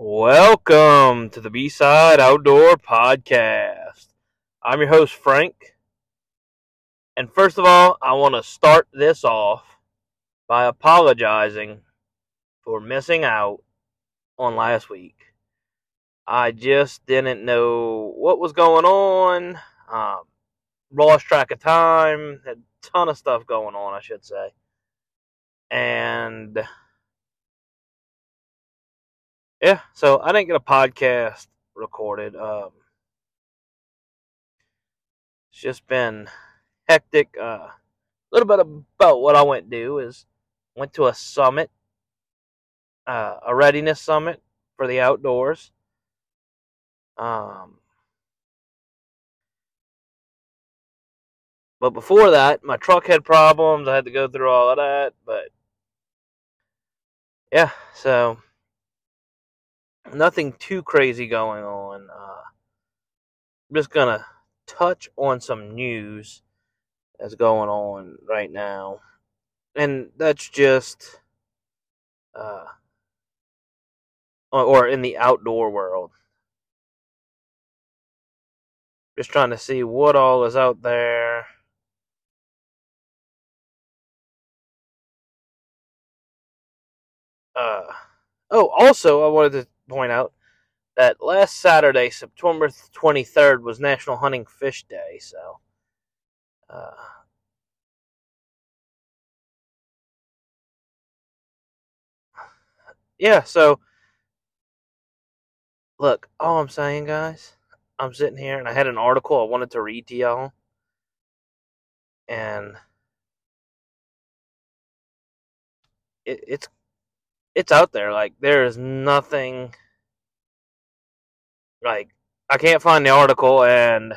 Welcome to the B Side Outdoor Podcast. I'm your host, Frank. And first of all, I want to start this off by apologizing for missing out on last week. I just didn't know what was going on. Um, lost track of time. Had a ton of stuff going on, I should say. And yeah, so I didn't get a podcast recorded. Um, it's just been hectic. Uh, a little bit about what I went do is went to a summit, uh, a readiness summit for the outdoors. Um, but before that, my truck had problems. I had to go through all of that. But yeah, so nothing too crazy going on. Uh, I'm just gonna touch on some news that's going on right now, and that's just uh, or in the outdoor world. Just trying to see what all is out there. Uh, oh, also, I wanted to point out that last Saturday, September 23rd, was National Hunting Fish Day. So, uh, yeah, so look, all I'm saying, guys, I'm sitting here and I had an article I wanted to read to y'all. And it, it's it's out there. Like there is nothing like I can't find the article and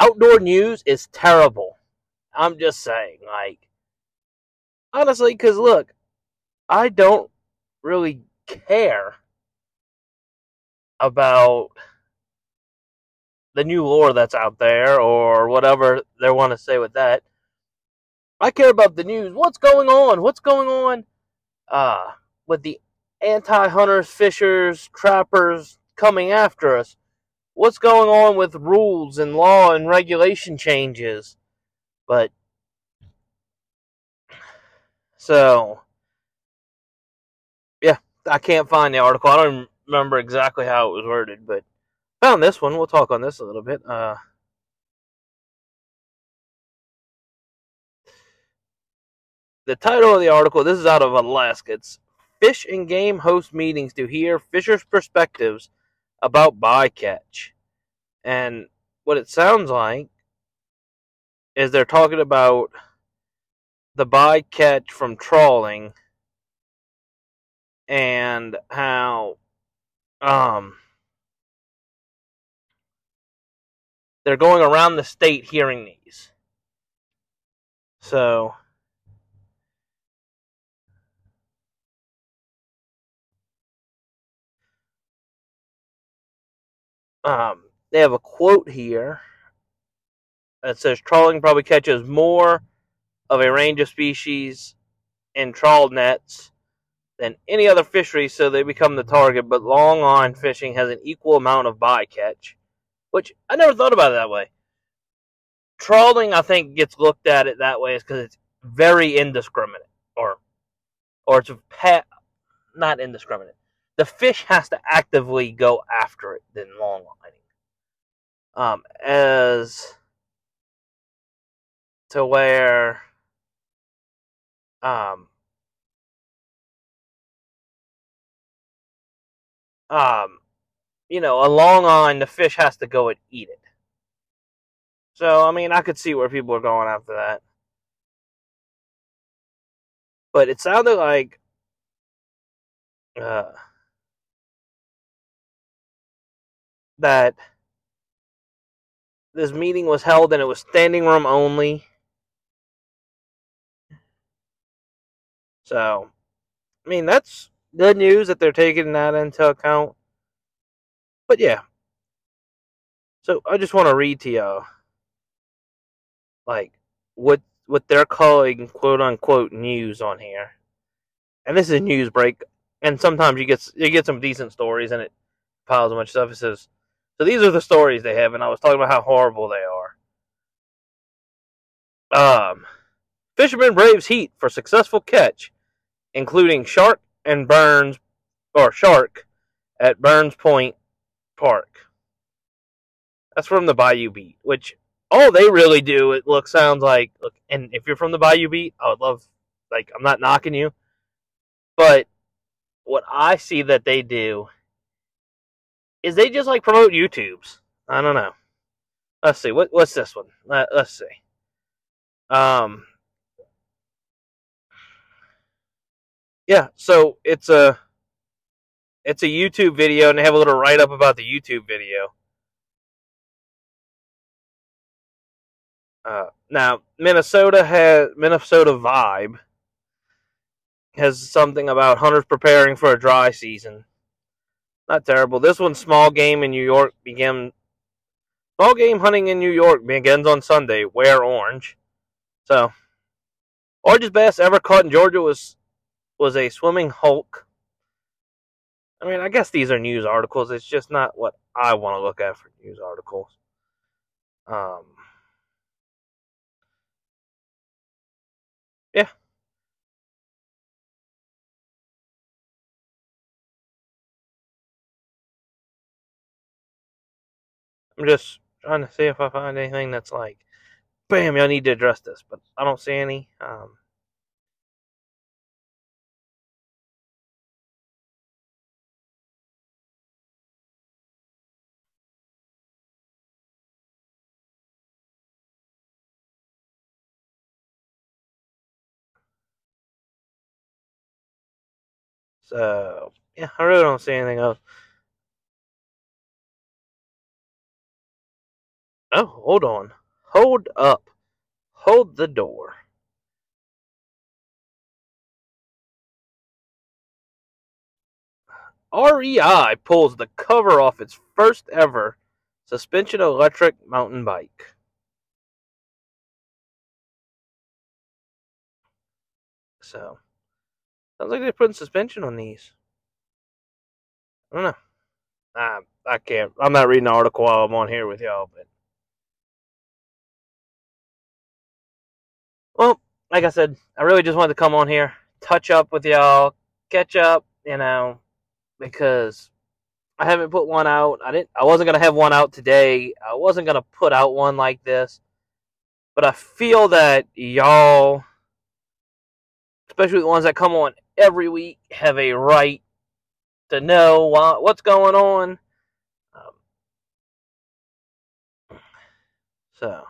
outdoor news is terrible. I'm just saying, like honestly, because look, I don't really care about the new lore that's out there or whatever they want to say with that. I care about the news. What's going on? What's going on uh, with the anti hunters, fishers, trappers coming after us. What's going on with rules and law and regulation changes? But so yeah, I can't find the article. I don't remember exactly how it was worded, but found this one. We'll talk on this a little bit. Uh, the title of the article, this is out of Alaska. It's Fish and Game host meetings to hear fishers' perspectives about bycatch. And what it sounds like is they're talking about the bycatch from trawling and how um they're going around the state hearing these. So Um, they have a quote here that says trawling probably catches more of a range of species in trawl nets than any other fishery, so they become the target. But long line fishing has an equal amount of bycatch, which I never thought about it that way. Trawling, I think, gets looked at it that way is because it's very indiscriminate, or or it's a pet, not indiscriminate the fish has to actively go after it than long lining. Um, as to where um, um, you know, a long line, the fish has to go and eat it. So, I mean, I could see where people are going after that. But it sounded like uh, that this meeting was held and it was standing room only. So, I mean, that's good news that they're taking that into account. But yeah. So I just want to read to y'all, like what what they're calling quote unquote news on here. And this is news break and sometimes you get you get some decent stories, and it piles a bunch of stuff. It says, so these are the stories they have, and I was talking about how horrible they are. Um, fisherman braves heat for successful catch, including shark and Burns or shark at Burns Point Park. That's from the Bayou Beat, which all they really do, it looks sounds like. Look, and if you're from the Bayou Beat, I would love. Like, I'm not knocking you, but what I see that they do is they just like promote YouTubes. I don't know. Let's see. What what's this one? Let, let's see. Um. Yeah, so it's a it's a YouTube video, and they have a little write up about the YouTube video. Uh, now Minnesota has Minnesota Vibe has something about hunters preparing for a dry season. Not terrible. This one's small game in New York began. small game hunting in New York begins on Sunday. Wear orange. So largest bass ever caught in Georgia was was a swimming hulk. I mean, I guess these are news articles. It's just not what I want to look at for news articles. Um, yeah. I'm just trying to see if I find anything that's like, bam, y'all need to address this, but I don't see any. Um, so yeah, I really don't see anything else. Oh, hold on. Hold up. Hold the door. REI pulls the cover off its first ever suspension electric mountain bike. So, sounds like they're putting suspension on these. I don't know. I, I can't. I'm not reading the article while I'm on here with y'all, but Well, like I said, I really just wanted to come on here, touch up with y'all, catch up, you know, because I haven't put one out. I didn't I wasn't going to have one out today. I wasn't going to put out one like this. But I feel that y'all especially the ones that come on every week have a right to know what's going on. Um, so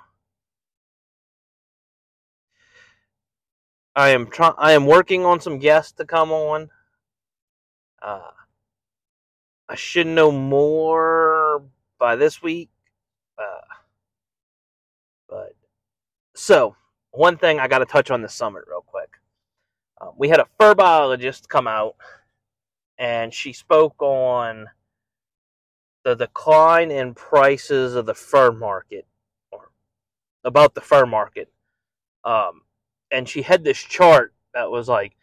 I am trying. I am working on some guests to come on. Uh, I should know more by this week. Uh, but so one thing I got to touch on the summit real quick. Uh, we had a fur biologist come out, and she spoke on the decline in prices of the fur market, or about the fur market. Um, and she had this chart that was like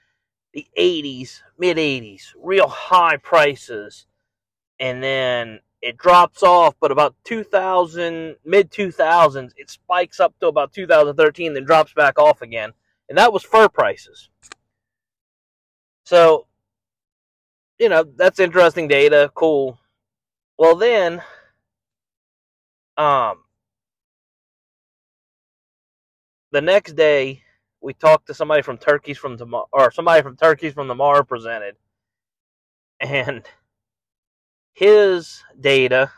the 80s, mid 80s, real high prices, and then it drops off, but about 2000, mid 2000s, it spikes up to about 2013, then drops back off again, and that was fur prices. So, you know, that's interesting data, cool. Well, then, um, the next day, we talked to somebody from Turkeys for Tomorrow, or somebody from Turkeys for Tomorrow presented, and his data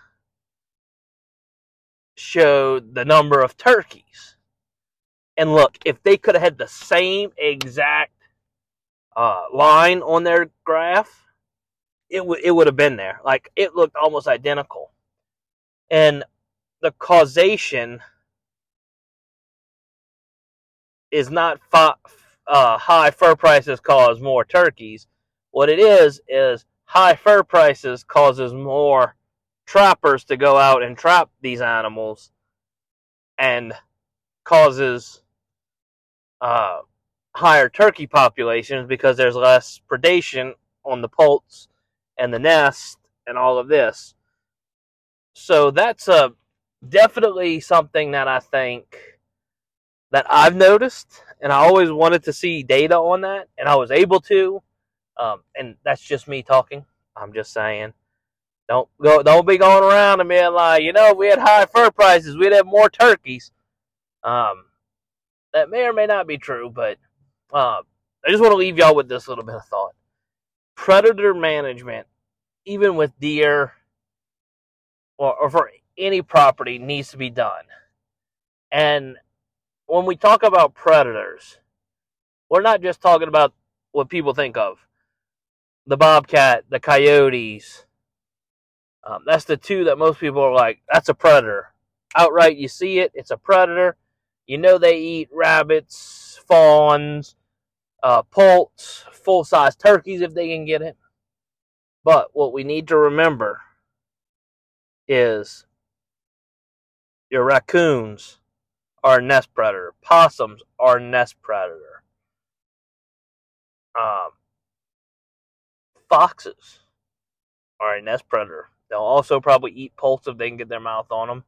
showed the number of turkeys. And look, if they could have had the same exact uh, line on their graph, it would it would have been there. Like it looked almost identical, and the causation is not fi- uh, high fur prices cause more turkeys. What it is is high fur prices causes more trappers to go out and trap these animals, and causes uh, higher turkey populations because there's less predation on the poults and the nest and all of this. So that's a uh, definitely something that I think that I've noticed, and I always wanted to see data on that, and I was able to. Um, and that's just me talking. I'm just saying. Don't go. Don't be going around and being like, you know, we had high fur prices, we'd have more turkeys. Um, that may or may not be true, but uh, I just want to leave y'all with this little bit of thought. Predator management, even with deer or, or for any property, needs to be done. And when we talk about predators, we're not just talking about what people think of the bobcat, the coyotes. Um, that's the two that most people are like, that's a predator. Outright, you see it, it's a predator. You know they eat rabbits, fawns, uh, poults, full size turkeys if they can get it. But what we need to remember is your raccoons are a nest predator, possums are a nest predator. Um, foxes are a nest predator. They'll also probably eat poults if they can get their mouth on them.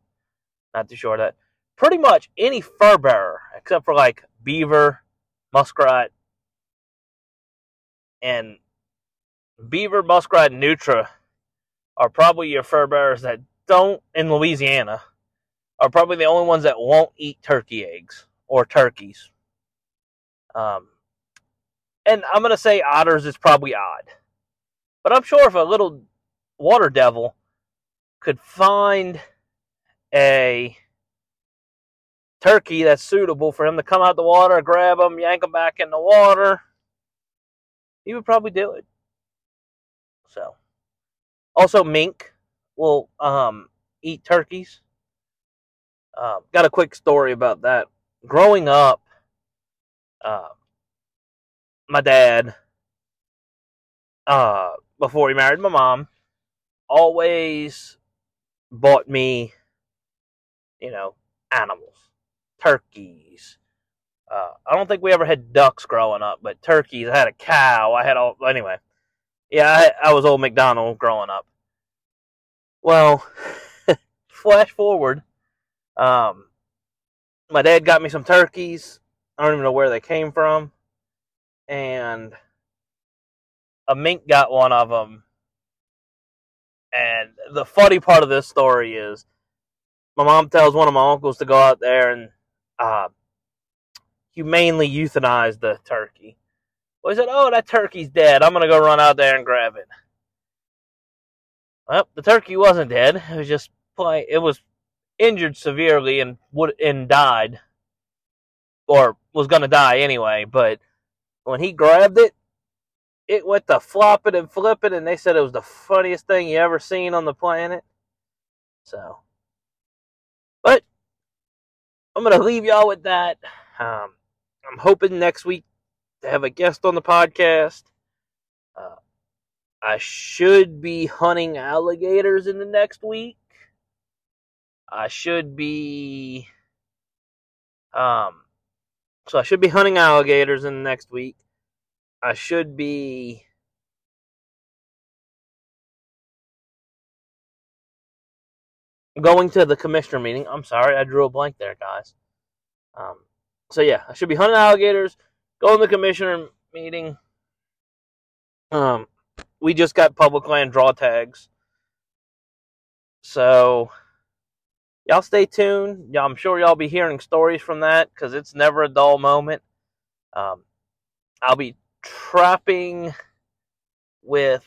Not too sure of that. Pretty much any fur bearer, except for like beaver, muskrat, and beaver, muskrat, and nutria are probably your fur bearers that don't in Louisiana are probably the only ones that won't eat turkey eggs or turkeys. Um, and I'm gonna say otters is probably odd, but I'm sure if a little water devil could find a turkey that's suitable for him to come out the water, grab him, yank him back in the water, he would probably do it. So, also mink will um, eat turkeys. Uh, got a quick story about that. Growing up, uh, my dad, uh, before he married my mom, always bought me, you know, animals, turkeys, uh, I don't think we ever had ducks growing up, but turkeys. I had a cow. I had all. Anyway, yeah, I, I was old McDonald growing up. Well, flash forward. Um, my dad got me some turkeys. I don't even know where they came from, and a mink got one of them. And the funny part of this story is, my mom tells one of my uncles to go out there and uh, humanely euthanize the turkey. Well, he said, "Oh, that turkey's dead. I'm gonna go run out there and grab it." Well, the turkey wasn't dead. It was just play. It was injured severely and would and died, or was gonna die anyway. But when he grabbed it, it went to flopping and flipping, and they said it was the funniest thing you ever seen on the planet. So, but I'm gonna leave y'all with that. Um, I'm hoping next week to have a guest on the podcast. Uh, I should be hunting alligators in the next week. I should be, um, so I should be hunting alligators in the next week. I should be. Going to the commissioner meeting. I'm sorry, I drew a blank there, guys. Um, so yeah, I should be hunting alligators. going to the commissioner meeting. Um, we just got public land draw tags. So y'all stay tuned. I'm sure y'all be hearing stories from that because it's never a dull moment. Um, I'll be trapping with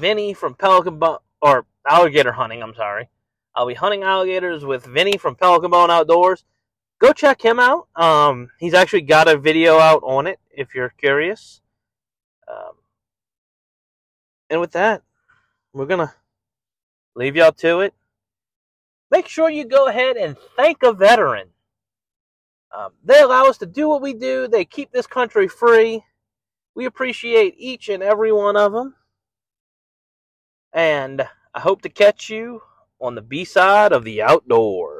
Vinny from Pelican Bone or alligator hunting. I'm sorry. I'll be hunting alligators with Vinny from Pelican Bone Outdoors go check him out. Um, he's actually got a video out on it if you're curious. Um, and with that, we're gonna leave y'all to it. Make sure you go ahead and thank a veteran. Um, they allow us to do what we do. They keep this country free. We appreciate each and every one of them. And I hope to catch you on the B side of the outdoors.